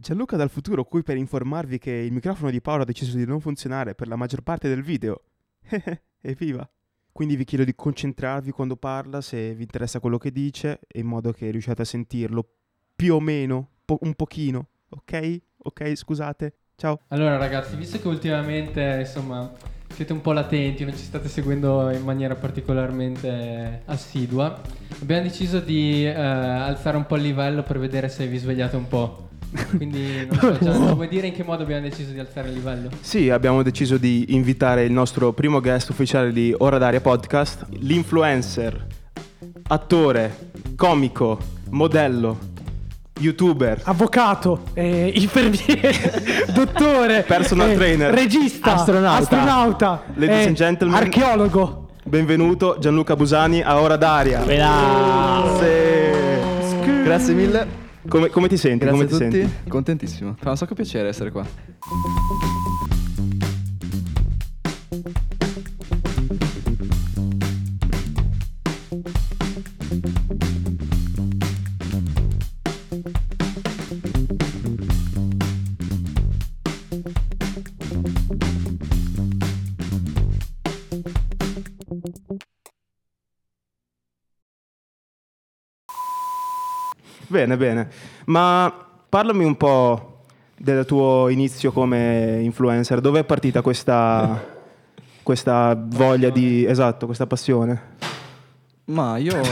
Gianluca dal futuro qui per informarvi che il microfono di Paolo ha deciso di non funzionare per la maggior parte del video. Evviva! Quindi vi chiedo di concentrarvi quando parla, se vi interessa quello che dice, in modo che riusciate a sentirlo più o meno, po- un pochino, ok? Ok, scusate. Ciao. Allora ragazzi, visto che ultimamente insomma siete un po' latenti, non ci state seguendo in maniera particolarmente assidua, abbiamo deciso di eh, alzare un po' il livello per vedere se vi svegliate un po'. Quindi non so, Gian, vuoi dire in che modo abbiamo deciso di alzare il livello? Sì, abbiamo deciso di invitare il nostro primo guest ufficiale di Ora d'Aria Podcast, l'influencer, attore, comico, modello, youtuber, avvocato, eh, infermiere, dottore, Personal eh, trainer. regista, Astronauta. astronauta, Ladies eh, and gentlemen. archeologo. benvenuto Gianluca Busani a Ora d'Aria. Grazie. Grazie mille. Come, come ti senti? Grazie come a ti tutti. senti? Contentissimo. Fa un sacco piacere essere qua. Bene, bene. Ma parlami un po' del tuo inizio come influencer. Dove è partita questa, questa voglia di... Esatto, questa passione? Ma io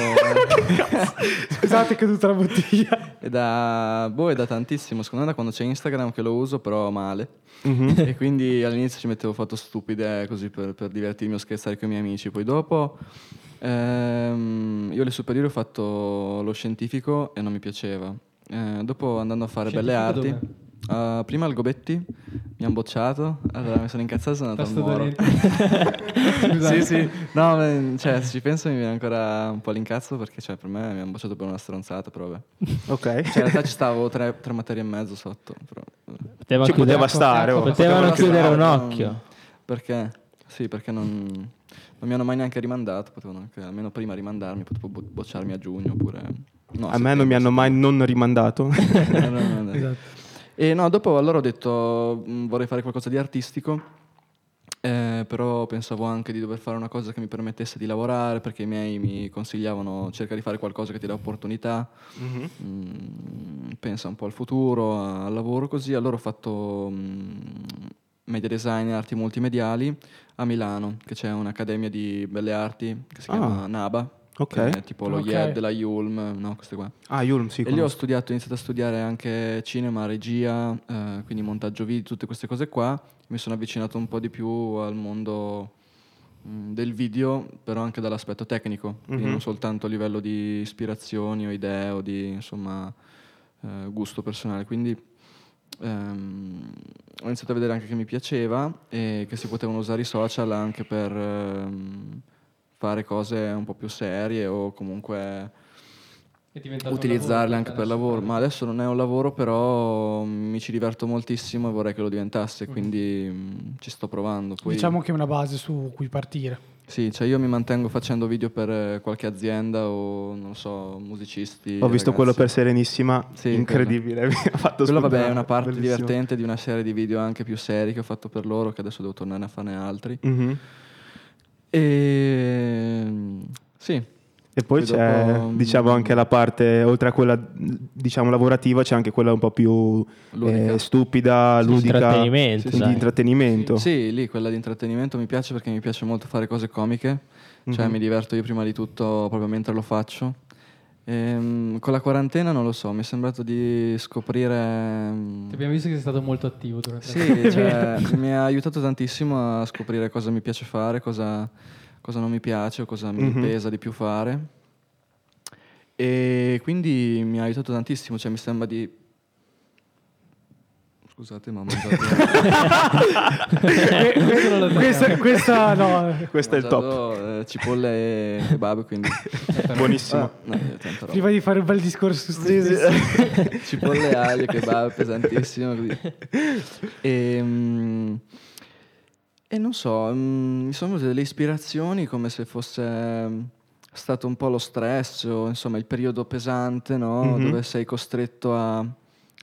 Scusate che tutta la bottiglia. è da boh, è da tantissimo, secondo me da quando c'è Instagram che lo uso, però male. Mhm. e quindi all'inizio ci mettevo foto stupide così per, per divertirmi o scherzare con i miei amici. Poi dopo ehm, io alle superiori ho fatto lo scientifico e non mi piaceva. Eh, dopo andando a fare belle Scientifico arti, eh, prima al Gobetti mi hanno bocciato, allora mi sono incazzato e sono andato Tasto al Moro. Scusate. sì, sì. No, beh, cioè, se ci penso mi viene ancora un po' l'incazzo perché cioè, per me mi hanno bocciato per una stronzata, però vabbè. Ok. Cioè, in realtà ci stavo tre, tre materie e mezzo sotto. Però. Poteva Ci chiudere- poteva stare. oh. Potevano Potevano chiudere un occhio. non- Perché? Sì, perché non, non mi hanno mai neanche rimandato, potevano anche, almeno prima rimandarmi, potevo bo- bocciarmi a giugno oppure... no, A me non mi hanno mai non rimandato. Eh, no, no, no. Esatto. E no, dopo allora ho detto "Mm, vorrei fare qualcosa di artistico, eh, però pensavo anche di dover fare una cosa che mi permettesse di lavorare, perché i miei mi consigliavano cerca di fare qualcosa che ti dà opportunità, Mm, pensa un po' al futuro, al lavoro così. Allora ho fatto mm, media design e arti multimediali a Milano, che c'è un'accademia di belle arti che si Ah. chiama NABA, Ok. che è tipo lo Ok. IED della Yulm, no, queste qua. Ah, Yulm, sì. E lì ho studiato, ho iniziato a studiare anche cinema, regia, eh, quindi montaggio video, tutte queste cose qua. Mi sono avvicinato un po' di più al mondo mh, del video, però anche dall'aspetto tecnico, quindi Mhm. non soltanto a livello di ispirazioni o idee o di insomma eh, gusto personale. Quindi ehm, ho iniziato a vedere anche che mi piaceva e che si potevano usare i social anche per ehm, fare cose un po' più serie o comunque utilizzarle anche per adesso lavoro. Ma adesso non è un lavoro, però mi ci diverto moltissimo e vorrei che lo diventasse, Mhm. quindi mh, ci sto provando. Poi, Diciamo che è una base su cui partire. Sì, cioè io mi mantengo facendo video per eh, qualche azienda o non so, musicisti. Ho visto ragazzi. quello per Serenissima. Sì, Incredibile. Mi ha fatto Quello vabbè è una parte Bellissimo. divertente di una serie di video anche più seri che ho fatto per loro, che adesso devo tornare a farne altri. Mhm. E sì, E poi c'è, dopo, diciamo, mm, anche la parte, oltre a quella, diciamo, lavorativa, c'è anche quella un po' più eh, stupida, Sì, ludica, intrattenimento, Sì, di intrattenimento. Sì, lì quella di intrattenimento mi piace perché mi piace molto fare cose comiche, cioè Mhm. mi diverto io prima di tutto proprio mentre lo faccio. Ehm, con la quarantena non lo so, mi è sembrato di scoprire... mm, Ti abbiamo visto che sei stato molto attivo durante la Sì, cioè, mi ha aiutato tantissimo a scoprire cosa mi piace fare, cosa, cosa non mi piace o cosa mi Mhm. pesa di più fare. E quindi mi ha aiutato tantissimo, cioè mi sembra di... Scusate, ma ho mangiato... Eh, que- questa, questa no. Questo è il top. top. cipolle e kebab, quindi... Buonissimo. Ah, no. Prima di fare un bel discorso su cipolle, aglio, kebab, pesantissimo. così. E, mm, e non so, mm, mi sono venute delle ispirazioni come se fosse mm, stato un po' lo stress o insomma il periodo pesante, no? Mhm. Dove sei costretto a,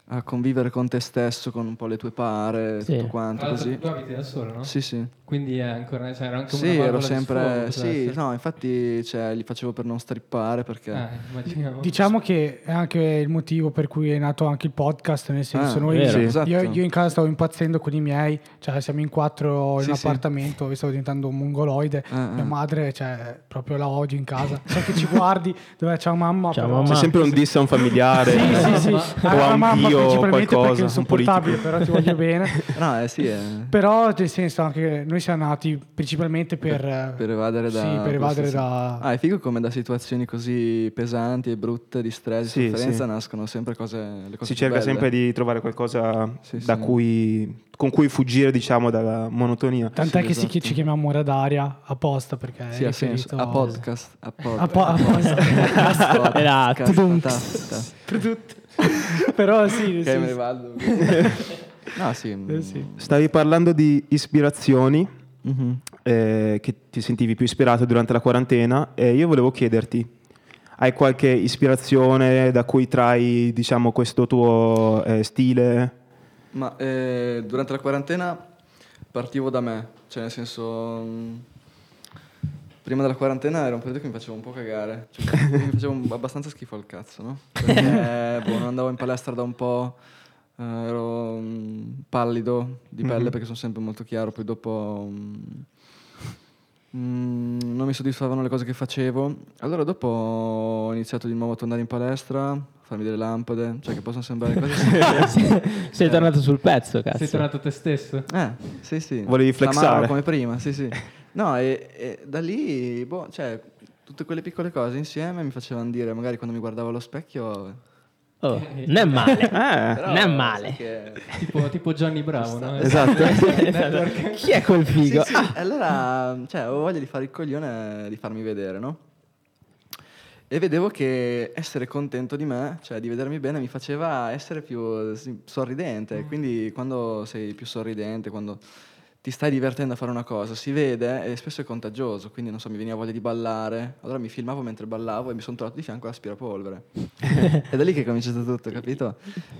a convivere con te stesso, con un po' le tue pare, Sì. tutto quanto così. tu abiti da solo, no? Sì, sì. Quindi è ancora, cioè, era anche Sì, ero di sfogo, sempre. poteva Sì, essere. no, infatti cioè, li facevo per non strippare perché. Eh. Diciamo che è anche il motivo per cui è nato anche il podcast, nel senso Ah, noi. Sì, esatto. io, io in casa stavo impazzendo con i miei, cioè siamo in quattro in Sì, un sì. appartamento, io stavo diventando un mongoloide, Ah, mia ah. madre cioè, proprio la odio in casa, so che ci guardi, dove ciao mamma, Ciao, mamma. C'è sempre un diss a un familiare. Sì, sì, sì, o a a un mamma dio o principalmente qualcosa, perché è insopportabile, politico. però ti voglio bene. No, eh sì, eh. Però nel senso anche noi siamo nati principalmente per, per evadere da. Sì, per evadere da... Ah, è figo come da situazioni così pesanti e brutte, di stress, Sì, di sofferenza, sì. nascono sempre cose. Le cose Si più cerca belle. sempre di trovare qualcosa Sì, da sì. cui, con cui fuggire, diciamo, dalla monotonia. Tant'è Sì, che si- esatto. ci chiamiamo Ora d'Aria apposta perché Sì, è riferito A podcast. A pod- A po- a podcast, Era podcast. Però sì, Ok, sì, me ne sì. vado. No, sì. Eh, sì. Stavi parlando di ispirazioni Mhm. eh, che ti sentivi più ispirato durante la quarantena e io volevo chiederti, hai qualche ispirazione da cui trai, diciamo, questo tuo eh, stile? Ma eh, durante la quarantena partivo da me, cioè nel senso... mh, Prima della quarantena era un periodo che mi faceva un po' cagare, cioè, mi faceva un- abbastanza schifo al cazzo, no? Perché boh, non andavo in palestra da un po', eh, ero mh, pallido di pelle Mhm. perché sono sempre molto chiaro, poi dopo mh, non mi soddisfavano le cose che facevo. Allora dopo ho iniziato di nuovo a tornare in palestra, farmi delle lampade, cioè che possono sembrare cose semplici. Sei tornato sul pezzo, cazzo. Sei tornato te stesso? Eh, sì, sì. Volevi flexare? Amaro come prima, sì, sì. No, e, e da lì, boh, cioè, tutte quelle piccole cose insieme mi facevano dire, magari quando mi guardavo allo specchio... Oh, non è male. Eh, però, non è male. che- Tipo, tipo Johnny Bravo, no? Esatto. Network. Chi è quel figo? Sì, sì, e allora, cioè, avevo voglia di fare il coglione di farmi vedere, no? E vedevo che essere contento di me, cioè di vedermi bene, mi faceva essere più sorridente. Quindi quando sei più sorridente, quando ti stai divertendo a fare una cosa, si vede e spesso è contagioso. Quindi, non so, mi veniva voglia di ballare. Allora mi filmavo mentre ballavo e mi sono trovato di fianco l'aspirapolvere. È da lì che è cominciato tutto, capito?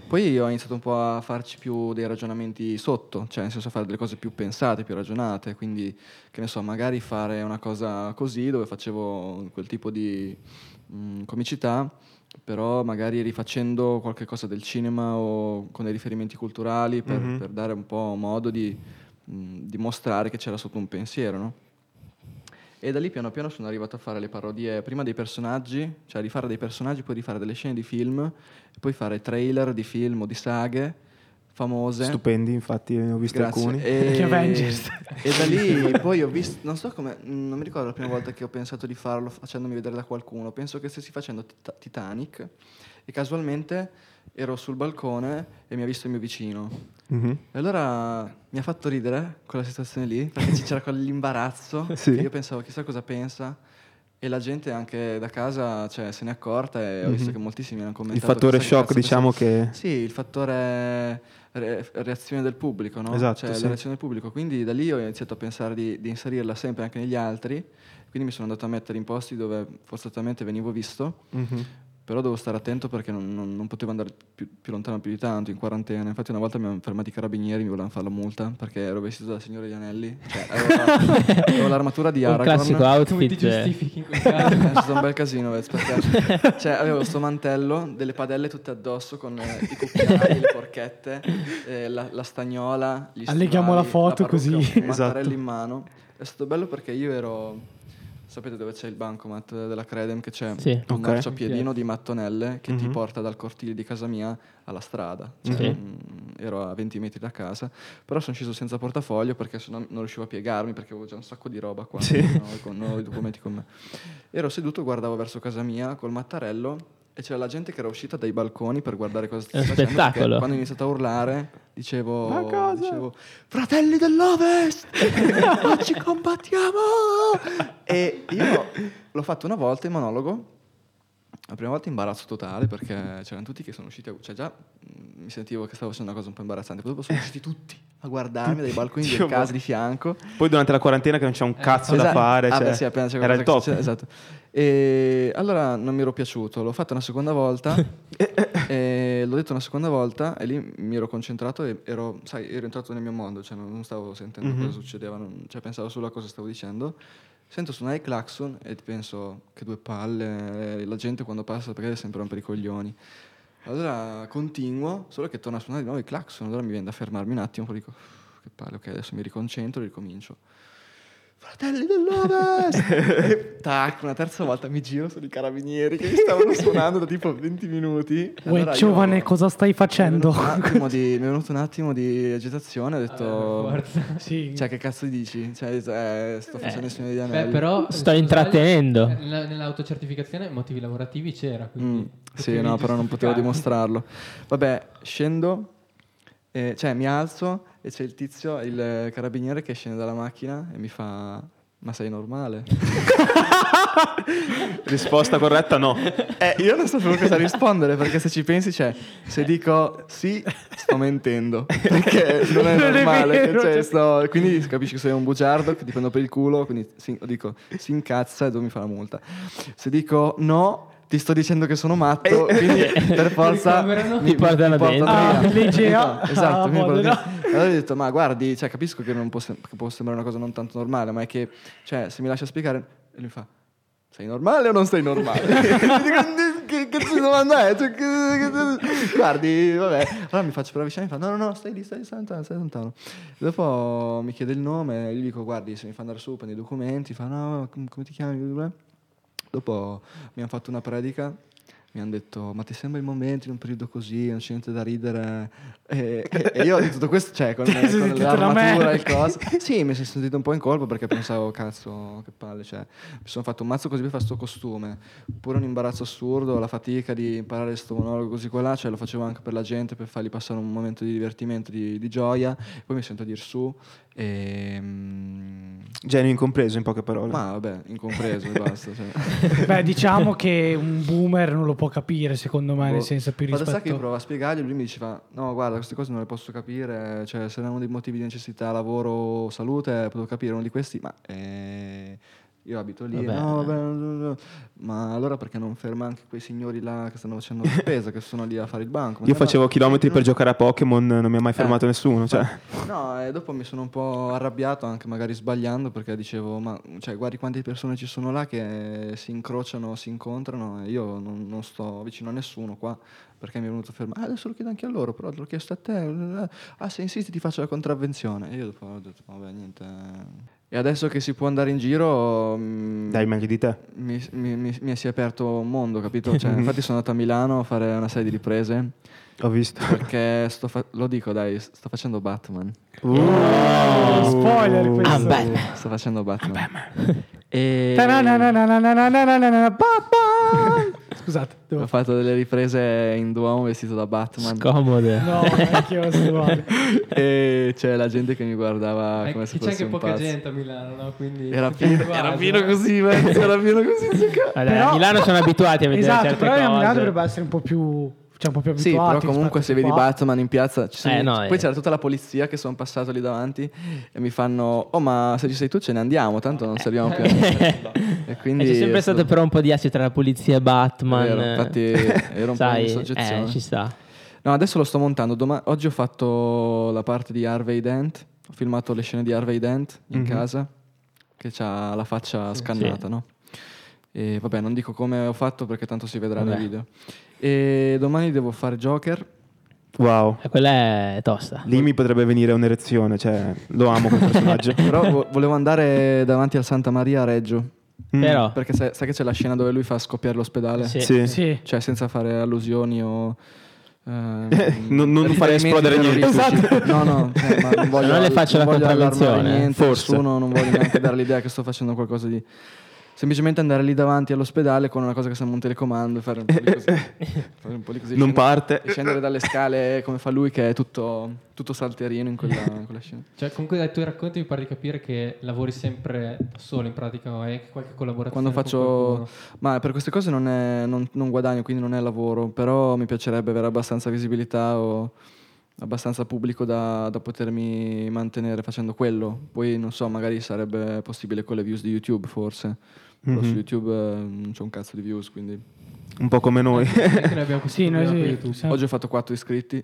Poi ho iniziato un po' a farci più dei ragionamenti sotto, cioè nel senso a fare delle cose più pensate, più ragionate, quindi che ne so, magari fare una cosa così dove facevo quel tipo di mh, comicità, però magari rifacendo qualche cosa del cinema o con dei riferimenti culturali per, Mhm. per dare un po' modo di, mh, di mostrare che c'era sotto un pensiero, no? E da lì piano piano sono arrivato a fare le parodie prima dei personaggi, cioè rifare dei personaggi, poi rifare delle scene di film, poi fare trailer di film o di saghe famose. Stupendi, infatti, ne ho visti alcuni. E, Gli Avengers. e da lì poi ho visto, non so come, non mi ricordo la prima volta che ho pensato di farlo facendomi vedere da qualcuno. Penso che stessi facendo Tit- Titanic e casualmente ero sul balcone e mi ha visto il mio vicino. Mhm. E allora mi ha fatto ridere quella situazione lì, perché c'era quell'imbarazzo. Sì. Io pensavo chissà cosa pensa. E la gente anche da casa cioè, se ne è accorta e ho visto Mhm. che moltissimi hanno Il commentato. fattore chissà che shock, diciamo che... Sì, il fattore re- reazione del pubblico, no? Esatto, Cioè sì. la reazione del pubblico. Quindi da lì ho iniziato a pensare di, di inserirla sempre anche negli altri. Quindi mi sono andato a mettere in posti dove forzatamente venivo visto. Mhm. Però devo stare attento perché non, non- non potevo andare più, più lontano più di tanto in quarantena. Infatti, una volta mi hanno fermato i carabinieri, mi volevano fare la multa perché ero vestito da signore di anelli. Cioè, avevo, la- avevo l'armatura di Un Aragorn. classico Come ti outfit. eh. giustifichi in quel caso? È stato un bel casino, Vez, perché cioè, avevo sto mantello, delle padelle tutte addosso con eh, i cucchiai, le porchette, eh, la, la stagnola, gli Alleghiamo la stivali, foto parrucca, così. Un Esatto. mattarello in mano. È stato bello perché io ero... Sapete dove c'è il bancomat della Credem? Che c'è Sì. un Ok. marciapiedino di mattonelle che ti Mhm. porta dal cortile di casa mia alla strada. Cioè, Sì. mm, ero a 20 metri da casa, però sono sceso senza portafoglio perché sennò non riuscivo a piegarmi perché avevo già un sacco di roba qua, Sì. avevo- non avevo i documenti con me. Ero seduto, guardavo verso casa mia col mattarello e c'era la gente che era uscita dai balconi per guardare cosa stesse facendo. perché spettacolo. Quando ho iniziato a urlare dicevo, dicevo Fratelli dell'Ovest, oggi combattiamo! L'ho fatto una volta in monologo. La prima volta imbarazzo totale perché c'erano tutti che sono usciti, a, cioè già mm, mi sentivo che stavo facendo una cosa un po' imbarazzante, poi dopo sono usciti tutti a guardarmi dai balconi Dio, del ma- case di fianco. Poi durante la quarantena che non c'è un cazzo da Esatto. fare, Ah, cioè, beh, sì, appena c'è era il top. esatto. E allora non mi ero piaciuto, l'ho fatto una seconda volta e l'ho detto una seconda volta e lì mi ero concentrato e ero, sai, ero entrato nel mio mondo, cioè non, non stavo sentendo Mhm. cosa succedeva, non- cioè pensavo solo a cosa stavo dicendo. Sento suonare il clacson e penso che due palle, eh, la gente quando passa perché deve sempre rompere i coglioni. Allora continuo, solo che torna a suonare di nuovo il clacson, allora mi viene da fermarmi un attimo, poi dico, "Uff, che palle, ok, adesso mi riconcentro e ricomincio. Fratelli dell'Ovest! e tac, una terza volta mi giro, sono i carabinieri che mi stavano suonando da tipo 20 minuti. Uè, Allora io- giovane, cosa stai facendo? Mi è, venuto un attimo di, mi è venuto un attimo di agitazione, ho detto... Per forza. sì. Cioè, che cazzo dici? Cioè, eh, sto facendo il Signore Beh, Anelli. però Sto intrattenendo. sbaglio, nella- Nell'autocertificazione motivi lavorativi c'era. Mm, Quindi sì, potevi no, però non potevo dimostrarlo. Vabbè, scendo, eh, cioè mi alzo e c'è il tizio, il carabiniere che scende dalla macchina e mi fa... Ma sei normale? Risposta corretta no. Eh, io non sapevo cosa rispondere perché se ci pensi, cioè, se dico sì, sto mentendo perché non è Non è normale. vero, cioè, cioè. sto- quindi capisci che sei un bugiardo che ti prendo per il culo, quindi si- dico si incazza e dove mi fa la multa. Se dico no, ti sto dicendo che sono matto, quindi per forza ricoverano. Ti portano dentro. Ah, legea. Esatto, Ah, mi portano via. Allora ho detto, ma guardi, cioè, capisco che, non può, sem- che può sembrare una cosa non tanto normale, ma è che, cioè, se mi lascia spiegare, e lui fa, sei normale o non sei normale? Che cazzo di domanda è? Cioè, che- che- guardi, vabbè. Allora mi faccio per avvicinare e mi fa, no, no, no, stai lì, stai, stai lontano, stai lontano. Dopo mi chiede il nome, gli dico, guardi, se mi fa andare su, prendi i documenti, fa, no, com- come ti chiami? Dopo hanno fatto una predica, mi hanno detto, ma ti sembra il momento in un periodo così, non c'è niente da ridere? E, e- e io di tutto questo, cioè, con, con sentito l'armatura la e il coso. Sì, mi sono sentito un po' in colpa perché pensavo, cazzo, che palle, cioè, mi sono fatto un mazzo così per fare sto costume. Pure un imbarazzo assurdo, la fatica di imparare sto monologo così qua là, cioè lo facevo anche per la gente, per fargli passare un momento di divertimento, di, di gioia. Poi mi sento a dir su e... mm, Genio incompreso in poche parole. ma vabbè, incompreso e basta. Cioè. Beh, diciamo che un boomer non lo può capire, secondo me, nel Boh. senso più Ma sa che io rispetto... provo a spiegargli, lui mi diceva, no guarda queste cose non le posso capire, cioè se erano dei motivi di necessità, lavoro, salute, potevo capire uno di questi, ma eh, io abito lì, Vabbè. no, vabbè, ma allora perché non ferma anche quei signori là che stanno facendo la spesa, che sono lì a fare il banco? Ma Io facevo no, chilometri per giocare a Pokémon, non mi ha mai fermato Eh. nessuno. Cioè. No, e dopo mi sono un po' arrabbiato, anche magari sbagliando, perché dicevo, ma cioè, guardi quante persone ci sono là che si incrociano, si incontrano, e io non, non sto vicino a nessuno qua, perché mi è venuto a fermare. Ah, adesso lo chiedo anche a loro, però l'ho chiesto a te. Ah, se insisti ti faccio la contravvenzione. E io dopo ho detto, vabbè, niente. E adesso che si può andare in giro... Mh, Dai, meglio di te. Mi, mi, mi, mi, si è aperto un mondo, capito? Cioè, infatti sono andato a Milano a fare una serie di riprese. Ho visto. Perché sto fa- lo dico, dai, sto facendo Batman. Uh, uh, spoiler questo. I'm Batman. Sto facendo Batman. I'm Batman. e... Batman. Scusate, devo... ho fatto delle riprese in Duomo vestito da Batman. Scomode. No, anche io sono uguale. e c'è la gente che mi guardava Eh, come che se c'è fosse anche un poca pazzo. gente a Milano, no? Quindi Era pieno, era pieno no? così, era pieno così. Vabbè, Però- a Milano sono abituati a vedere Esatto, certe però a Milano cose. dovrebbe essere un po' più... Cioè, un po' più Sì, abituati. però comunque se vedi qua. Batman in piazza, ci sono- Eh, no, poi eh. c'era tutta la polizia che sono passato lì davanti e mi fanno, oh ma se ci sei tu ce ne andiamo, tanto non serviamo più a niente. E quindi E c'è sempre stato però un po' di assi tra la polizia e Batman. Vero, eh. infatti ero un po' Sai, in soggezione. eh, ci sta. No, adesso lo sto montando. Doma- oggi ho fatto la parte di Harvey Dent. Ho filmato le scene di Harvey Dent in Mhm. casa, che ha la faccia scannata, no? E vabbè, non dico come ho fatto perché tanto si vedrà nei Vabbè. video. E domani devo fare Joker. Wow. E quella è tosta. Lì mi potrebbe venire un'erezione, cioè lo amo quel personaggio. Però vo- volevo andare davanti al Santa Maria a Reggio. Mm. Però, Perché sai, sai che c'è la scena dove lui fa scoppiare l'ospedale? Sì. Sì. Sì. Cioè, senza fare allusioni o. eh, Non- non fare riferimenti esplodere niente. terroristici. No, no, cioè, ma non voglio, Non le faccio non la contravvenzione, niente, forse. Nessuno, non voglio neanche dare l'idea che sto facendo qualcosa di. Semplicemente andare lì davanti all'ospedale con una cosa che sembra un telecomando e fare un po' di così. fare un po' di così Non scendere- parte. e scendere dalle scale come fa lui, che è tutto, tutto salterino in quella, in quella scena. Cioè, comunque dai tuoi racconti mi pare di capire che lavori sempre da solo in pratica o hai qualche collaborazione Quando faccio. Ma per queste cose non, è- non- non guadagno, quindi non è lavoro. Però mi piacerebbe avere abbastanza visibilità o abbastanza pubblico da, da potermi mantenere facendo quello. Poi non so, magari sarebbe possibile con le views di YouTube, forse. Però Mhm. su YouTube eh, non c'è un cazzo di views, quindi. Un po' come noi. Questo Sì, noi sì, Oggi ho fatto 4 iscritti.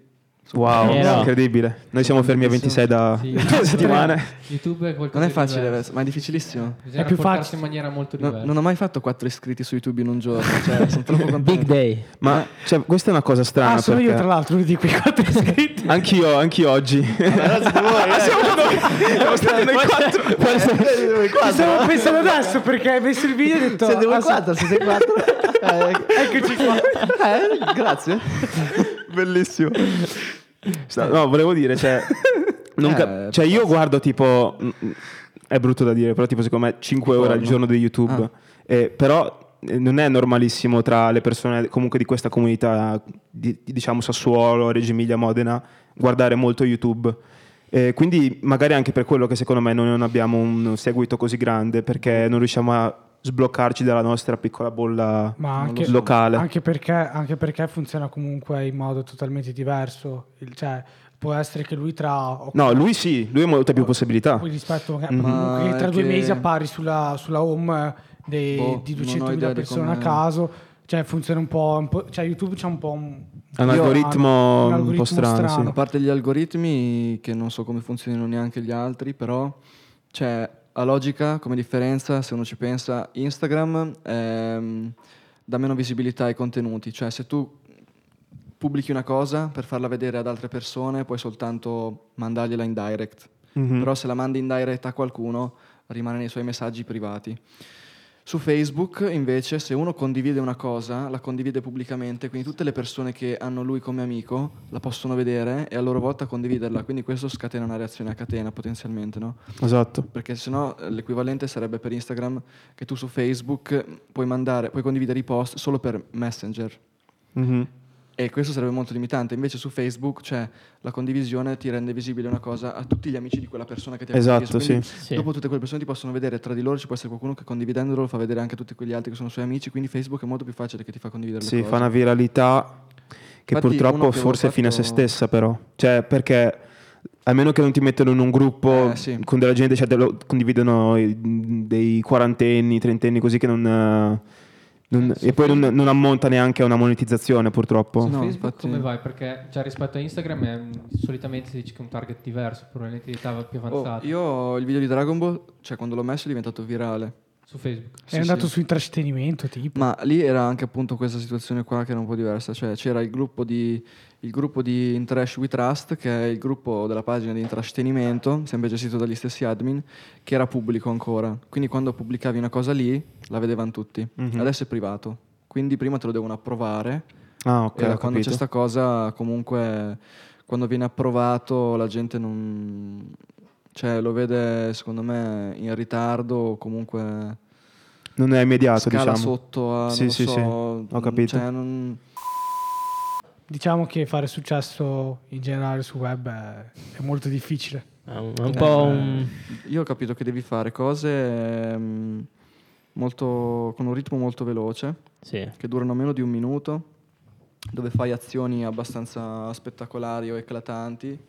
Wow, Eh, no. incredibile. Noi siamo fermi a 26 da Sì, due settimane. YouTube è qualcosa Non è facile, diverso. ma è difficilissimo. Bisogna È più facile. in maniera molto No, diversa. non ho mai fatto 4 iscritti su YouTube in un giorno. Cioè, sono troppo contento. Big day. Ma cioè, questa è una cosa strana. Ah, sono io perché tra l'altro uno di quei quattro iscritti. Anch'io, anch'io oggi. siamo noi. Siamo stati noi quattro. Stavo pensando adesso perché hai messo il video e hai detto... Siete voi ah, sì, 4, siete 4. Eccoci qua. Eh, grazie. Bellissimo. No, volevo dire, cioè, cap- Eh, cioè io guardo tipo, mm, mm, è brutto da dire, però tipo secondo me 5 ore al giorno di YouTube, Ah. Eh, però eh, non è normalissimo tra le persone comunque di questa comunità, di- diciamo Sassuolo, Reggio Emilia, Modena, guardare molto YouTube. Eh, quindi magari anche per quello che secondo me noi non abbiamo un seguito così grande, perché non riusciamo a sbloccarci dalla nostra piccola bolla anche, locale. anche perché, anche perché funziona comunque in modo totalmente diverso. Il- cioè, può essere che lui tra... No, lui sì, lui ha molte più possibilità. Poi rispetto a Mhm. comunque Ma tra è due che- mesi appari sulla, sulla home dei, Boh, di non ho 200.000 idea di persone come- a caso. Cioè, funziona un po', un po'- Cioè, YouTube c'ha un po' un, Ha un Io- algoritmo un un, algoritmo po' strano, sì. strano. A parte gli algoritmi, che non so come funzionino neanche gli altri, però c'è a logica come differenza, se uno ci pensa, Instagram ehm, dà meno visibilità ai contenuti, cioè se tu pubblichi una cosa per farla vedere ad altre persone puoi soltanto mandargliela in direct, Mhm. però se la mandi in direct a qualcuno rimane nei suoi messaggi privati. Su Facebook invece se uno condivide una cosa la condivide pubblicamente, quindi tutte le persone che hanno lui come amico la possono vedere e a loro volta condividerla, quindi questo scatena una reazione a catena potenzialmente, no? Esatto. Perché sennò l'equivalente sarebbe per Instagram che tu su Facebook puoi mandare, puoi condividere i post solo per Messenger. Mhm. E questo sarebbe molto limitante. Invece su Facebook, cioè, la condivisione ti rende visibile una cosa a tutti gli amici di quella persona che ti ha Esatto, condiviso. Quindi Sì. Dopo tutte quelle persone ti possono vedere tra di loro, ci può essere qualcuno che condividendolo fa vedere anche tutti quegli altri che sono suoi amici, quindi Facebook è molto più facile che ti fa condividere le Sì, cose. fa una viralità che Infatti, purtroppo che forse è avevo fine a se fatto- stessa però. Cioè, perché a meno che non ti mettono in un gruppo Eh, sì. con della gente, cioè, lo condividono dei quarantenni, trentenni così che non... eh, non- Sì, e poi non, non ammonta neanche a una monetizzazione purtroppo. Su No, Facebook infatti- come vai? Perché già rispetto a Instagram è, solitamente si dice che è un target diverso, probabilmente di età più Oh, avanzata. io ho il video di Dragon Ball, cioè quando l'ho messo è diventato virale. Su Facebook. È Sì, andato sì. su intrattenimento, tipo. Ma lì era anche appunto questa situazione qua che era un po' diversa, cioè c'era il gruppo di, il gruppo di Intrash We Trust, che è il gruppo della pagina di intrattenimento, sempre gestito dagli stessi admin, che era pubblico ancora. Quindi quando pubblicavi una cosa lì, la vedevano tutti. Mhm. Adesso è privato. Quindi prima te lo devono approvare Ah, ok, e quando c'è capito. sta cosa comunque quando viene approvato la gente non... Cioè lo vede secondo me in ritardo o comunque Non è immediato, scala diciamo. sotto a... Sì, non sì, so, sì, ho capito. Cioè, non... Diciamo che fare successo in generale su web è, è molto difficile. È un, è un po' un... Io ho capito che devi fare cose ehm, molto, con un ritmo molto veloce, Sì. che durano meno di un minuto, dove fai azioni abbastanza spettacolari o eclatanti.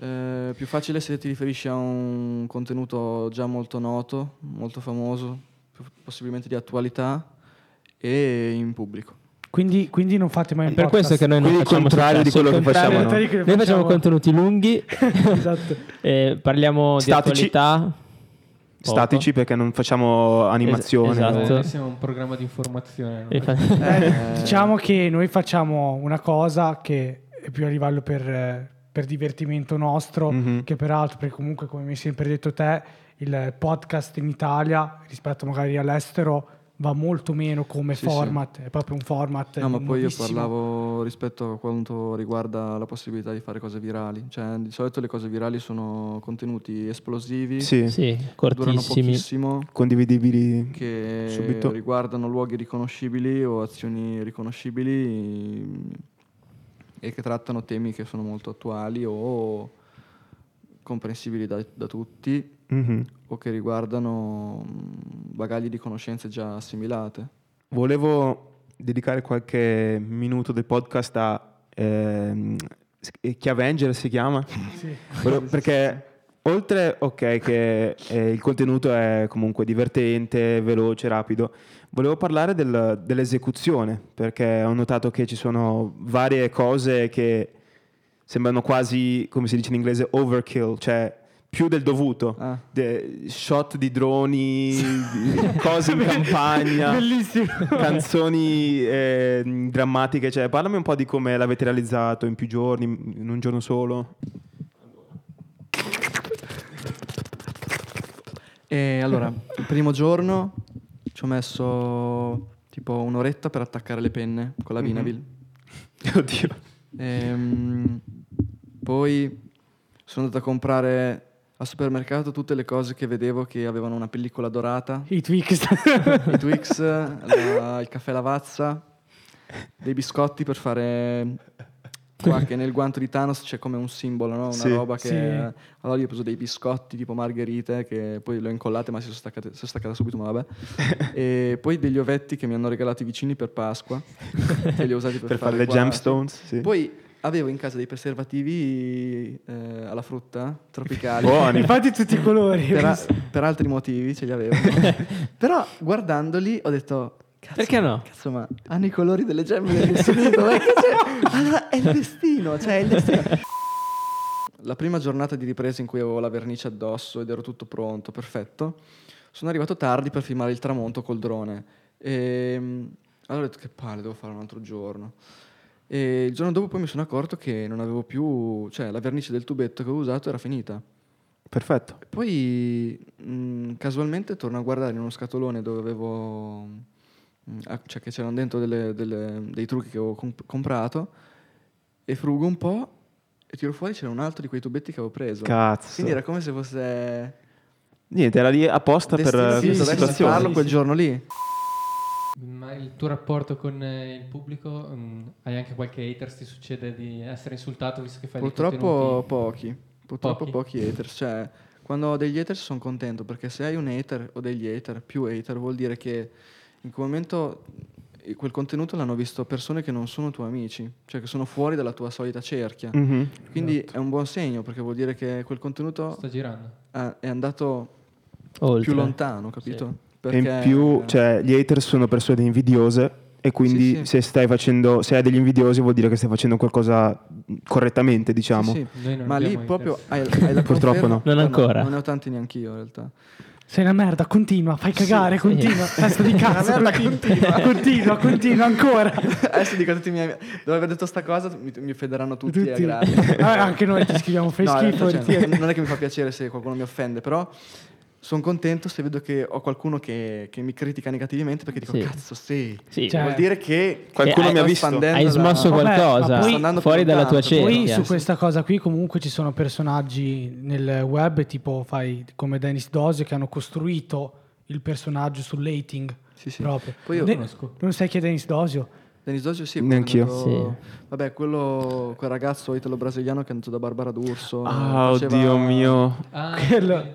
Eh, più facile se ti riferisci a un contenuto già molto noto, molto famoso, possibilmente di attualità e in pubblico. Quindi, quindi non fate mai un per questo podcast. che noi non Quindi il facciamo contrario di quello che facciamo noi. Noi facciamo contenuti lunghi, esatto. eh, parliamo Statici. di attualità. poco. Statici perché non facciamo animazione. esatto. Noi siamo un programma di informazione. no? E fa- Eh, diciamo che noi facciamo una cosa che è più a livello per, eh, per divertimento nostro Mhm. che per altro, perché comunque come mi hai sempre detto te, il podcast in Italia rispetto magari all'estero va molto meno come Sì, format, è proprio un format No, ma poi io parlavo rispetto a quanto riguarda la possibilità di fare cose virali. Cioè, di solito le cose virali sono contenuti esplosivi, Sì, sì, durano cortissimi. pochissimo, condividibili. che Subito. riguardano luoghi riconoscibili o azioni riconoscibili e che trattano temi che sono molto attuali o comprensibili da, da tutti Mhm. o che riguardano mm, bagagli di conoscenze già assimilate. Volevo dedicare qualche minuto del podcast a ehm, Chiavenger si chiama? Sì. Perché oltre, ok, che eh, il contenuto è comunque divertente, veloce, rapido, volevo parlare del- dell'esecuzione, perché ho notato che ci sono varie cose che sembrano quasi, come si dice in inglese, overkill, cioè più del dovuto. Ah. De- shot di droni, cose in campagna, canzoni eh, drammatiche. Cioè, parlami un po' di come l'avete realizzato in più giorni, in un giorno solo. E allora, il primo giorno ci ho messo tipo un'oretta per attaccare le penne con la Mhm. Vinavil. Oddio. Ehm, poi sono andato a comprare al supermercato tutte le cose che vedevo che avevano una pellicola dorata, I Twix. i Twix, la- il caffè Lavazza, dei biscotti per fare qua che nel guanto di Thanos c'è come un simbolo, no? una Sì. roba che Sì. allora io ho preso dei biscotti tipo margherite che poi le ho incollate ma si sono staccate, sono staccate subito, ma vabbè. e poi degli ovetti che mi hanno regalato i vicini per Pasqua, che li ho usati per, Per fare le qua- gemstones, sì. Poi avevo in casa dei preservativi eh, alla frutta tropicali. Buoni. Infatti tutti i colori. per, a- per altri motivi ce li avevo. Però guardandoli ho detto... Cazzo, Perché no? Cazzo, ma hanno i colori delle gemme c'è? Allora, è il destino, cioè è il destino. La prima giornata di ripresa in cui avevo la vernice addosso ed ero tutto pronto, perfetto, sono arrivato tardi per filmare il tramonto col drone. E, allora ho detto che palle, devo fare un altro giorno. E il giorno dopo poi mi sono accorto che non avevo più, cioè la vernice del tubetto che avevo usato era finita. Perfetto. E Poi mh, casualmente torno a guardare in uno scatolone dove avevo, mh, ah, cioè che c'erano dentro delle- delle- dei trucchi che avevo comp- comprato e frugo un po' e tiro fuori c'era un altro di quei tubetti che avevo preso. Cazzo. Quindi era come se fosse Niente, era lì apposta per destino questa dovessi situazione. farlo Sì, quel sì. giorno lì. Ma il tuo rapporto con eh, il pubblico, mm, hai anche qualche haters? Ti succede di essere insultato visto che fai Purtroppo pochi, purtroppo Pochi? pochi haters, cioè quando ho degli haters sono contento perché se hai un hater o degli hater, più hater, vuol dire che in quel momento eh, quel contenuto l'hanno visto persone che non sono tuoi amici, cioè che sono fuori dalla tua solita cerchia. Mhm. Quindi Esatto. è un buon segno perché vuol dire che quel contenuto Sta girando. è andato Oltre. più lontano, capito? E in più, cioè, gli haters sono persone invidiose e quindi Sì, sì. se stai facendo, se hai degli invidiosi vuol dire che stai facendo qualcosa correttamente, diciamo. Sì, sì. Non Ma lì proprio hai, hai la Purtroppo no. Non No, ancora. non ne ho tanti neanch'io in realtà. Sei una merda, continua, fai cagare, sì. continua. Testa di cazzo, Una merda, continua. continua, continua ancora. Adesso dico a tutti i miei amici, dopo aver detto sta cosa mi, mi offenderanno tutti, Tutti. Eh, anche noi ti scriviamo fai No, schifo. cioè, non è che mi fa piacere se qualcuno mi offende, però sono contento se vedo che ho qualcuno che, che mi critica negativamente perché dico Sì. cazzo sì, Sì. Cioè, vuol dire che Qualcuno hai- mi ha sto visto. Hai la- smosso Vabbè, qualcosa andando fuori dalla tua lontano. Poi cerchia. su questa cosa qui comunque ci sono personaggi nel web tipo fai come Dennis Dosio che hanno costruito il personaggio sull'hating Sì, sì. proprio. Poi io- Ne- Conosco. non sai chi è Dennis Dosio? Denis Dosio sì, Neanch'io. quando- Vabbè, quello, quel ragazzo italo-brasiliano che è andato da Barbara D'Urso. Ah, faceva- oddio mio. Ah, Quello-.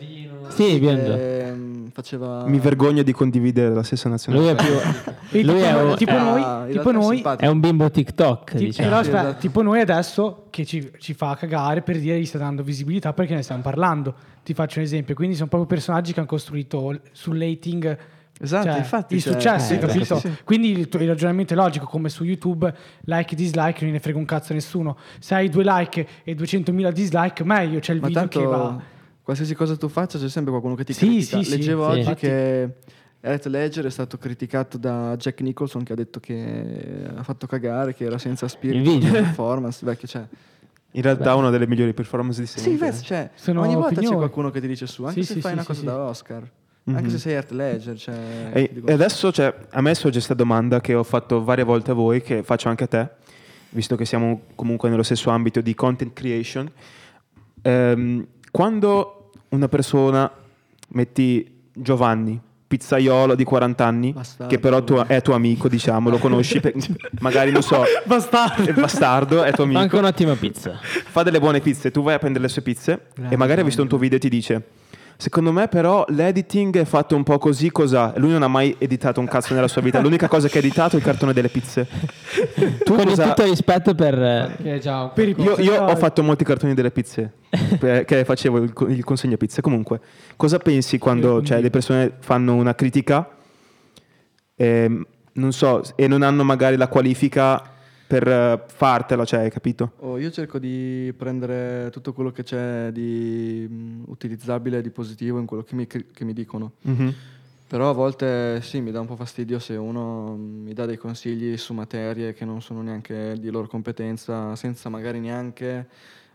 Sì, biondo. ehm, faceva... Mi vergogno di condividere la stessa Lui nazionalità. è più... Lui tipo, è un- tipo Ah, noi, tipo è noi, simpatico. È un bimbo TikTok, ti- diciamo. però aspetta, esatto. tipo noi adesso che ci, ci fa cagare per dire gli sta dando visibilità perché ne stiamo parlando. Ti faccio un esempio, quindi sono proprio personaggi che hanno costruito sull'hating Esatto, cioè, infatti. il cioè, successo, eh, capito? sì, sì. Quindi il, tuo- il ragionamento è logico, come su YouTube, like e dislike, non ne frega un cazzo a nessuno. Se hai due like e 200.000 dislike, meglio, c'è il Ma video tanto che va... qualsiasi cosa tu faccia c'è sempre qualcuno che ti Sì, critica. sì, sì. Leggevo Sì. oggi Infatti- che Heath Ledger è stato criticato da Jack Nicholson che ha detto che ha fatto cagare, che era senza spirito di performance. Vecchio, cioè. In realtà Beh. una delle migliori performance di sempre. Sì, vedi, cioè, Sono ogni volta c'è opinioni. qualcuno che ti dice su, anche Sì, se sì, fai sì, una cosa sì. da Oscar, Mhm. anche se sei Heath Ledger. Cioè, E, dico- e adesso cioè, a me sorge questa domanda che ho fatto varie volte a voi, che faccio anche a te, visto che siamo comunque nello stesso ambito di content creation. Ehm, quando una persona, metti Giovanni, pizzaiolo di 40 anni, Bastardo. che però tu- è tuo amico, diciamo, lo conosci, per- magari non so, Bastardo! è bastardo, è tuo amico, un'ottima pizza. fa delle buone pizze, tu vai a prendere le sue pizze e magari ha visto un tuo video e ti dice Secondo me però l'editing è fatto un po' così, cosa? Lui non ha mai editato un cazzo nella sua vita, l'unica cosa che ha editato è il cartone delle pizze. Tu Con cosa... tutto rispetto per... eh, Che già Per i qualcosa- Io, io ho fatto molti cartoni delle pizze perché facevo il, il consegno pizze. Comunque, cosa pensi quando cioè, le persone fanno una critica ehm, non so, e non hanno magari la qualifica per eh, fartela, cioè, hai capito? Oh, io cerco di prendere tutto quello che c'è di mm, utilizzabile e di positivo in quello che mi, che mi dicono. Mhm. Però a volte sì, mi dà un po' fastidio se uno mm, mi dà dei consigli su materie che non sono neanche di loro competenza, senza magari neanche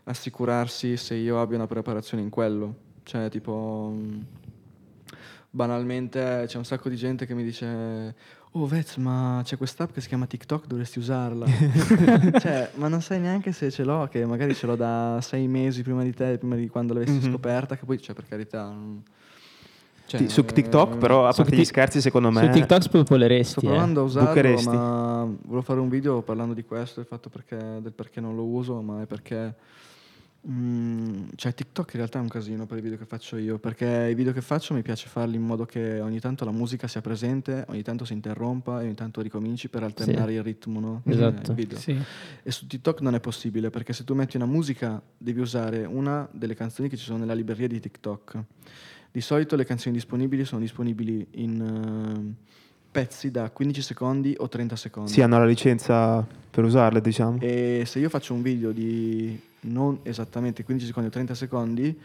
assicurarsi se io abbia una preparazione in quello. Cioè, tipo, mm, banalmente c'è un sacco di gente che mi dice Oh Vez, ma c'è quest'app che si chiama TikTok, dovresti usarla. cioè, ma non sai neanche se ce l'ho, che magari ce l'ho da sei mesi prima di te, prima di quando l'avessi Mhm. scoperta, che poi, cioè, per carità... non- cioè, su TikTok, eh, però, a parte gli scherzi, secondo me... Su TikTok Sto spopoleresti, eh. provando a usarlo, Bucheresti. ma volevo fare un video parlando di questo, del fatto perché, del perché non lo uso, ma è perché mm, cioè TikTok in realtà è un casino per i video che faccio io, perché i video che faccio mi piace farli in modo che ogni tanto la musica sia presente, ogni tanto si interrompa e ogni tanto ricominci per alternare il ritmo, no? Esatto. video. Sì. E su TikTok non è possibile perché se tu metti una musica devi usare una delle canzoni che ci sono nella libreria di TikTok. Di solito le canzoni disponibili sono disponibili in eh, pezzi da 15 secondi o 30 secondi. Sì, hanno la licenza per usarle, diciamo. E se io faccio un video di non esattamente 15 secondi o 30 secondi,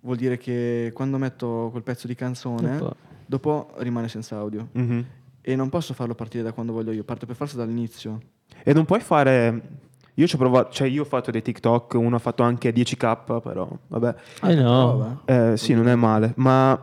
vuol dire che quando metto quel pezzo di canzone, Dopo- dopo rimane senza audio. Mhm. E non posso farlo partire da quando voglio io, parte per forza dall'inizio. E non puoi fare... Io ci ho provato, cioè io ho fatto dei TikTok, uno ha fatto anche 10k, però vabbè. Eh no. Prova. Eh, sì, non è male, ma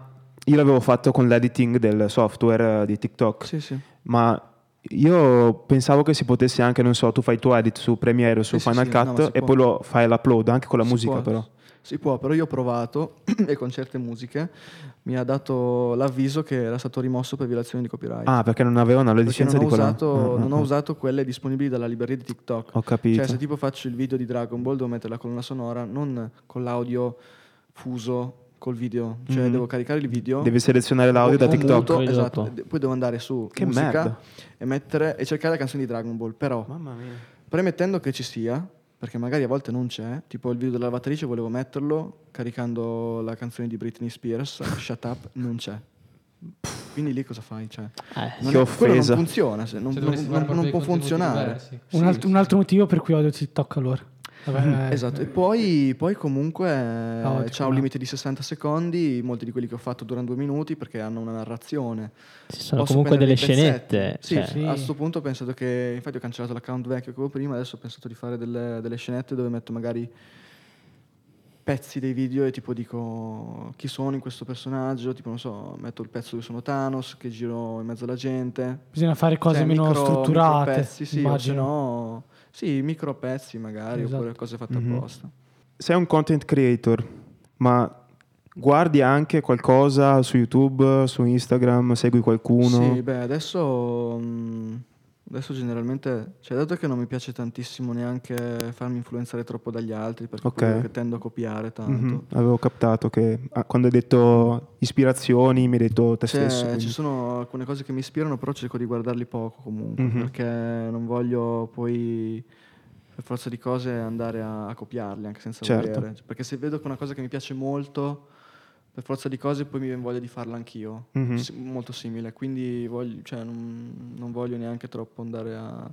io l'avevo fatto con l'editing del software di TikTok, Sì, sì. ma io pensavo che si potesse anche, non so, tu fai il tuo edit su Premiere o su Sì, Final sì, Cut no, e può. poi lo fai l'upload anche con la Si musica può, però. Si può, però io ho provato e con certe musiche mi ha dato l'avviso che era stato rimosso per violazione di copyright. Ah, perché non avevano la Perché licenza non, ho di quella... usato, Ah, non ah, ho ah. usato quelle disponibili dalla libreria di TikTok. Ho capito. Cioè, se tipo faccio il video di Dragon Ball, devo mettere la colonna sonora non con l'audio fuso col video. Cioè, Mhm. devo caricare il video. Devi selezionare l'audio da TikTok. muto, esatto. Poi devo andare su Che musica merda. e mettere e cercare la canzone di Dragon Ball. Però, Mamma mia. premettendo che ci sia, perché magari a volte non c'è, tipo il video della lavatrice volevo metterlo caricando la canzone di Britney Spears, Shut Up, non c'è. Quindi lì cosa fai? Cioè, Eh, non Che è- quello offesa. non funziona, se- non, Cioè, non- non- può funzionare. diversi. Un, Sì, alt- un altro motivo per cui odio TikTok allora. Vabbè, eh, Esatto, e poi, poi comunque Caotico, c'ha un no? limite di 60 secondi, molti di quelli che ho fatto durano due minuti perché hanno una narrazione. ci sono Posso comunque delle scenette. Sì, cioè, sì. a questo punto ho pensato che, infatti ho cancellato l'account vecchio che avevo prima, adesso ho pensato di fare delle, delle scenette dove metto magari pezzi dei video e tipo dico chi sono in questo personaggio, tipo non so, metto il pezzo dove sono Thanos, che giro in mezzo alla gente. bisogna fare cose Cioè, meno micro- strutturate. micro pezzi, sì, o se immagino. no, sì, micro pezzi magari, Esatto. oppure cose fatte Mhm. apposta. Sei un content creator, ma guardi anche qualcosa su YouTube, su Instagram, segui qualcuno? Sì, beh, adesso, mm, adesso generalmente, cioè dato che non mi piace tantissimo neanche farmi influenzare troppo dagli altri, perché Ok. quello che tendo a copiare tanto. Mhm, Avevo captato che ah, quando hai detto ispirazioni mi hai detto te Cioè, stesso. quindi- ci sono alcune cose che mi ispirano, però cerco di guardarli poco comunque, Mhm. perché non voglio poi per forza di cose andare a, a copiarli anche senza Certo. volere. Cioè, Perché se vedo che una cosa che mi piace molto, per forza di cose poi mi viene voglia di farla anch'io, Mhm. Si- molto simile, quindi voglio- cioè, non, non voglio neanche troppo andare a,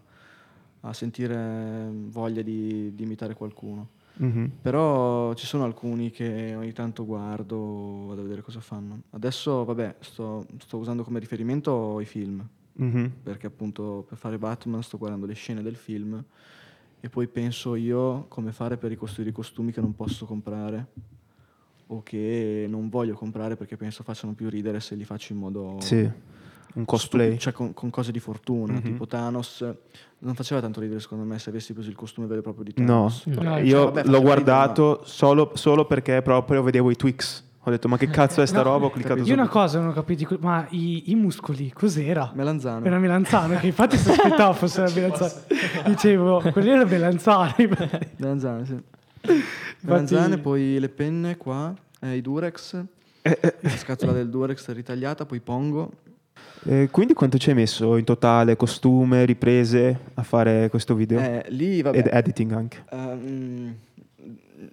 a sentire voglia di, di imitare qualcuno. Mhm. Però ci sono alcuni che ogni tanto guardo, vado a vedere cosa fanno. Adesso, vabbè, sto, sto usando come riferimento i film, Mhm. perché appunto per fare Batman sto guardando le scene del film e poi penso io come fare per ricostruire i costumi che non posso comprare o che non voglio comprare perché penso facciano più ridere se li faccio in modo Sì, un cosplay. stupido, cioè con, con cose di fortuna, Mhm. tipo Thanos. Non faceva tanto ridere secondo me se avessi preso il costume vero e proprio di No, Thanos. No, Cioè, io vabbè, l'ho guardato solo, solo perché proprio vedevo i Twix. Ho detto, ma che cazzo è sta No, roba? Ho cliccato. Io una subito. cosa non ho capito, ma i, i muscoli cos'era? Melanzano. Era Melanzano, che infatti sospettavo fosse la Melanzano. Dicevo, quelli erano Melanzani. Melanzane, sì. Melanzane, poi le penne qua, eh, i Durex la scatola del Durex ritagliata, poi pongo. Eh, quindi quanto ci hai messo in totale, costume, riprese, a fare questo video? Eh, lì vabbè, Ed editing anche. ehm,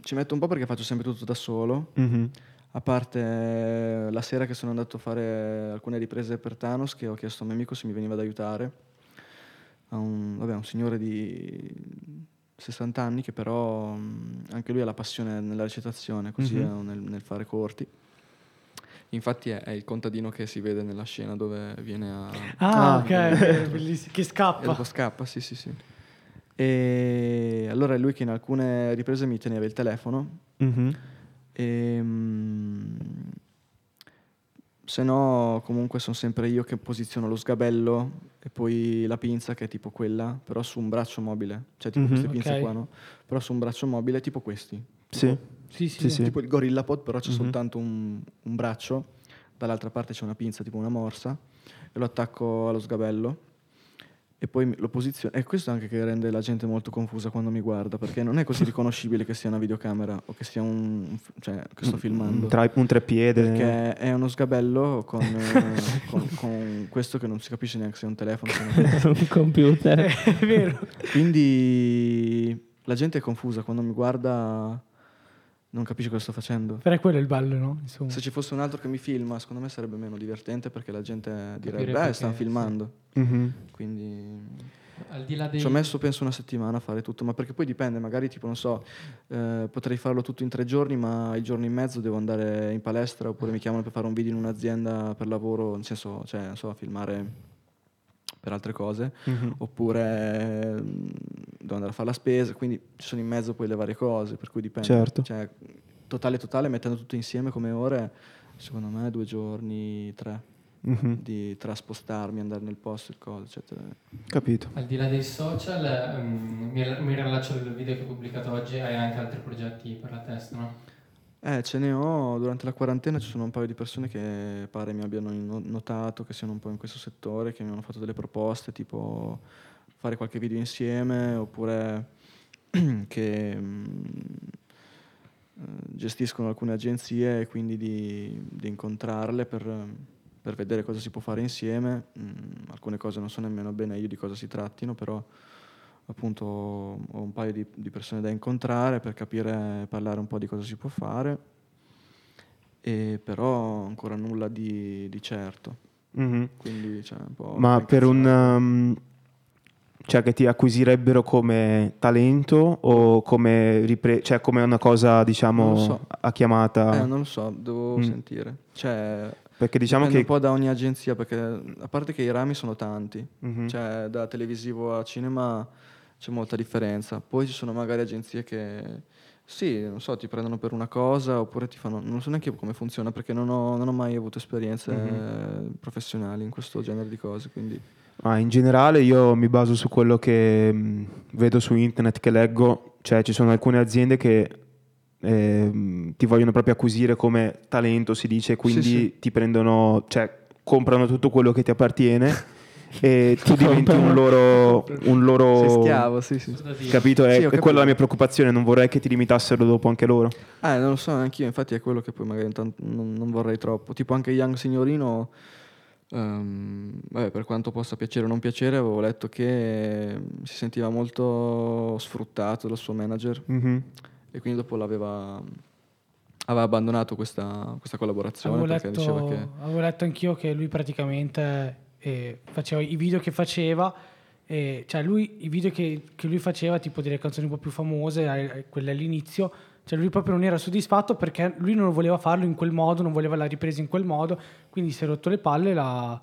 ci metto un po' perché faccio sempre tutto da solo. Mhm. A parte eh, la sera che sono andato a fare alcune riprese per Thanos, che ho chiesto a un mio amico se mi veniva ad aiutare. A un, vabbè, un signore di 60 anni che però mh, anche lui ha la passione nella recitazione, così Mhm. è nel, nel fare corti. Infatti è, è il contadino che si vede nella scena dove viene a... Ah, Ah. ok, bellissimo. Che E scappa. dopo scappa, sì, sì, sì. E allora è lui che in alcune riprese mi teneva il telefono Mhm. e mm, se no comunque sono sempre io che posiziono lo sgabello e poi la pinza che è tipo quella, però su un braccio mobile, cioè tipo Mhm. queste pinze Ok. qua, no? Però su un braccio mobile tipo questi. Sì. Sì, sì, Sì, sì. Tipo il gorillapod, però c'è Mhm. soltanto un, un braccio, dall'altra parte c'è una pinza, tipo una morsa, e lo attacco allo sgabello. E poi lo posiziono. E questo anche che rende la gente molto confusa quando mi guarda, perché non è così riconoscibile che sia una videocamera o che sia un. cioè, che sto filmando. Un, tra- un treppiede. Perché è uno sgabello con, con- con questo che non si capisce neanche se è un telefono. se un computer. È vero. Quindi la gente è confusa quando mi guarda, non capisce cosa sto facendo. Però è quello il bello, no? Insomma. Se ci fosse un altro che mi filma, secondo me sarebbe meno divertente perché la gente direbbe, perché, stanno sì. filmando. Mhm. Quindi Al di là dei... ci ho messo penso una settimana a fare tutto, ma perché poi dipende, magari tipo non so, eh, potrei farlo tutto in tre giorni, ma il giorno in mezzo devo andare in palestra oppure mi chiamano per fare un video in un'azienda per lavoro, nel senso, cioè, non so, a filmare per altre cose, Mhm. oppure mm, devo andare a fare la spesa, quindi ci sono in mezzo poi le varie cose, per cui dipende. Certo. Cioè, totale totale, mettendo tutto insieme come ore, secondo me due giorni, tre, Mhm. di traspostarmi, andare nel posto, il coso, eccetera. Capito. Al di là dei social, ehm, mi, mi rilaccio del video che ho pubblicato oggi, hai anche altri progetti per la testa, no? Eh, ce ne ho, durante la quarantena ci sono un paio di persone che pare mi abbiano notato che siano un po' in questo settore, che mi hanno fatto delle proposte, tipo fare qualche video insieme, oppure che mm, eh, gestiscono alcune agenzie e quindi di, di incontrarle per, per vedere cosa si può fare insieme. Mm, alcune cose non so nemmeno bene io di cosa si trattino, però appunto ho un paio di, di persone da incontrare per capire, parlare un po' di cosa si può fare, e però ancora nulla di, di certo. Mhm. Quindi c'è un po'... Ma per un... um, cioè che ti acquisirebbero come talento o come, ripre- cioè come una cosa, diciamo, so. a chiamata? Eh, non lo so, devo Mm. sentire. Cioè, Perché diciamo dipende che... un po' da ogni agenzia, perché a parte che i rami sono tanti, Mhm. cioè da televisivo a cinema c'è molta differenza. Poi ci sono magari agenzie che, sì, non so, ti prendono per una cosa oppure ti fanno... Non so neanche come funziona perché non ho, non ho mai avuto esperienze Mhm. professionali in questo genere di cose, quindi... Ma in generale io mi baso su quello che mh, vedo su internet, che leggo, cioè ci sono alcune aziende che ehm, ti vogliono proprio acquisire come talento, si dice, quindi sì. ti prendono, cioè comprano tutto quello che ti appartiene e tu diventi un loro... Un loro Sei schiavo, sì, sì. Capito? È, Sì, ho è quella capito. la mia preoccupazione, non vorrei che ti limitassero dopo anche loro. Eh, non lo so, anch'io, infatti è quello che poi magari non, non vorrei troppo. Tipo anche Young Signorino, ehm, vabbè, per quanto possa piacere o non piacere, avevo letto che si sentiva molto sfruttato dal suo manager Mhm. E quindi dopo l'aveva aveva abbandonato questa, questa collaborazione Avevo perché letto, diceva che... avevo letto anch'io che lui praticamente eh, faceva i video che faceva, eh, cioè lui, i video che, che lui faceva, tipo delle canzoni un po' più famose, eh, quelle all'inizio, cioè lui proprio non era soddisfatto perché lui non voleva farlo in quel modo, non voleva la ripresa in quel modo, quindi si è rotto le palle e l'ha,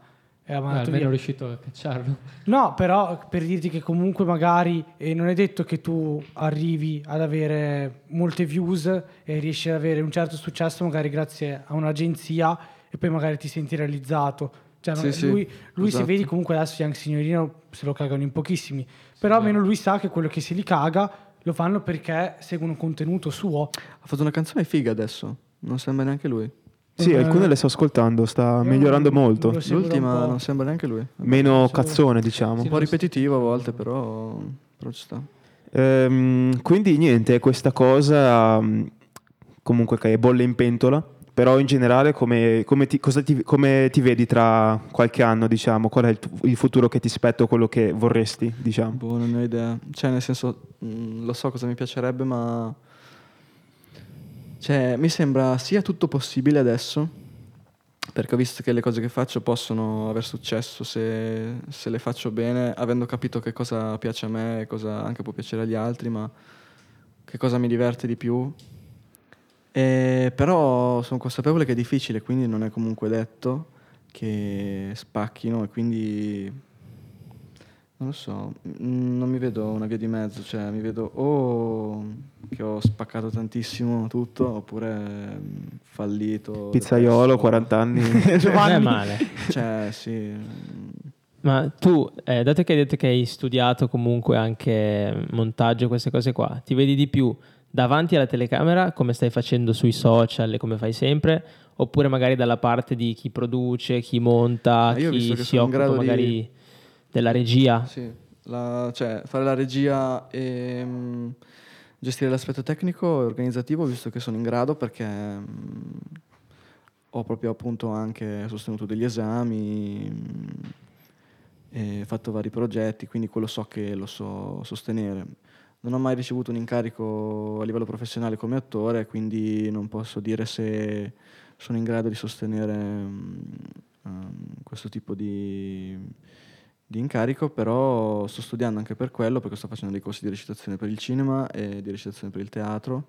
e Eh, mandato almeno è via. riuscito a cacciarlo. No, però per dirti che comunque magari eh, non è detto che tu arrivi ad avere molte views e riesci ad avere un certo successo magari grazie a un'agenzia e poi magari ti senti realizzato. Cioè, non- Sì, sì, lui, lui se esatto. vedi comunque adesso Young Signorino se lo cagano in pochissimi, però almeno lui sa che quello che se li caga lo fanno perché seguono un contenuto suo. Ha fatto una canzone figa adesso, non sembra neanche lui. Sì, Eh, alcune le sto ascoltando, sta io migliorando non- molto. L'ultima non sembra neanche lui. Meno cazzone, diciamo. Un po' ripetitivo a volte, però, però ci sta. Ehm, quindi niente, questa cosa mm, comunque che è bolle in pentola Però in generale come, come ti, cosa ti- come ti vedi tra qualche anno, diciamo? Qual è il, tu- il futuro che ti spetta o quello che vorresti, diciamo? Boh, non ho idea. Cioè, nel senso, mh, lo so cosa mi piacerebbe, ma... Cioè, mi sembra sia tutto possibile adesso, perché ho visto che le cose che faccio possono aver successo se, se le faccio bene, avendo capito che cosa piace a me e cosa anche può piacere agli altri, ma che cosa mi diverte di più. E però sono consapevole che è difficile, quindi non è comunque detto che spacchino e quindi non lo so, mm, non mi vedo una via di mezzo, cioè mi vedo o che ho spaccato tantissimo tutto oppure mm, fallito. Pizzaiolo, depresso. 40 anni. Non è male. Cioè, sì. Ma tu, eh, dato che hai detto che hai studiato comunque anche montaggio e queste cose qua, ti vedi di più davanti alla telecamera come stai facendo sui social e come fai sempre, oppure magari dalla parte di chi produce, chi monta, io chi che si sono in occupa grado di- magari della regia? Sì, la- cioè fare la regia e mm, gestire l'aspetto tecnico e organizzativo, visto che sono in grado perché mm, ho proprio appunto anche sostenuto degli esami mm, e fatto vari progetti, quindi quello so che lo so sostenere. Non ho mai ricevuto un incarico a livello professionale come attore, quindi non posso dire se sono in grado di sostenere ehm, questo tipo di, di incarico, però sto studiando anche per quello, perché sto facendo dei corsi di recitazione per il cinema e di recitazione per il teatro,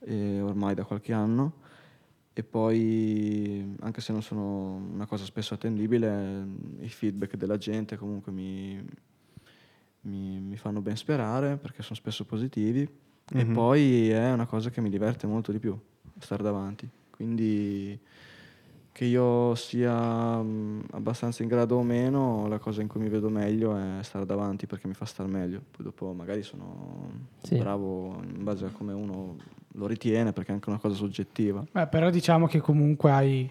ormai da qualche anno. E poi, anche se non sono una cosa spesso attendibile, i feedback della gente comunque mi, mi- mi fanno ben sperare, perché sono spesso positivi. E Mhm. poi è una cosa che mi diverte molto di più, stare davanti. Quindi che io sia mm, abbastanza in grado o meno, la cosa in cui mi vedo meglio è stare davanti perché mi fa star meglio. Poi dopo magari sono Sì. bravo in base a come uno lo ritiene, perché è anche una cosa soggettiva. Beh, però diciamo che comunque hai,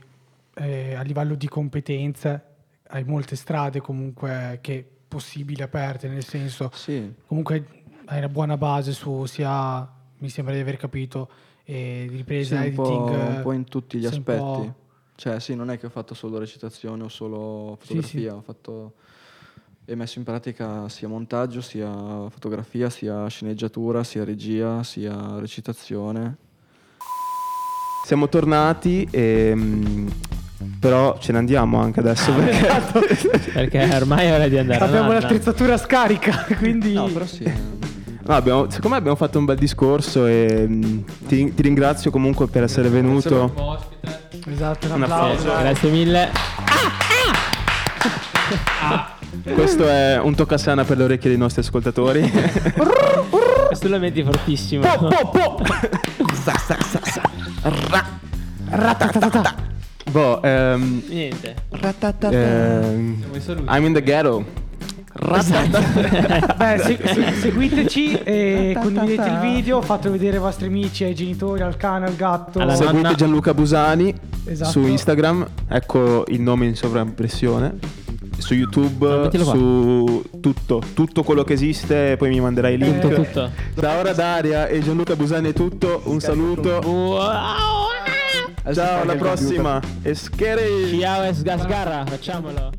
eh, a livello di competenze, hai molte strade comunque che possibili aperte, nel senso, Sì, comunque hai una buona base su sia, mi sembra di aver capito, eh, di sì, ripresa, un, po', editing. un po' in tutti gli sei un po'- aspetti. Cioè, sì, non è che ho fatto solo recitazione o solo fotografia, sì. ho fatto e messo in pratica sia montaggio, sia fotografia, sia sceneggiatura, sia regia, sia recitazione. Siamo tornati, ehm, però ce ne andiamo anche adesso perché Esatto. Perché ormai è ora di andare Abbiamo a nanna. l'attrezzatura scarica, quindi... No, però sì. No, abbiamo- secondo me abbiamo fatto un bel discorso e mm, ti, ti ringrazio comunque per essere venuto. Come ospite. Esatto, un Un applauso. applauso. Grazie mille. Questo è un toccasana per le orecchie dei nostri ascoltatori. Questo lo metti fortissimo. boh, ehm, Niente. ehm, Siamo i saluti. I'm in the ghetto. Beh, se- se- seguiteci e condividete il video, fatelo vedere ai vostri amici, ai genitori, al cane, al gatto. Alla Seguite nonna. Gianluca Busani Esatto. su Instagram, ecco il nome in sovraimpressione. Su YouTube, su tutto, tutto quello che esiste, poi mi manderai i link. Tutto, tutto. Da ora Daria e Gianluca Busani è tutto, un saluto. Wow. Ciao, alla prossima. E scheri! Ciao, Esgasgarra, facciamolo.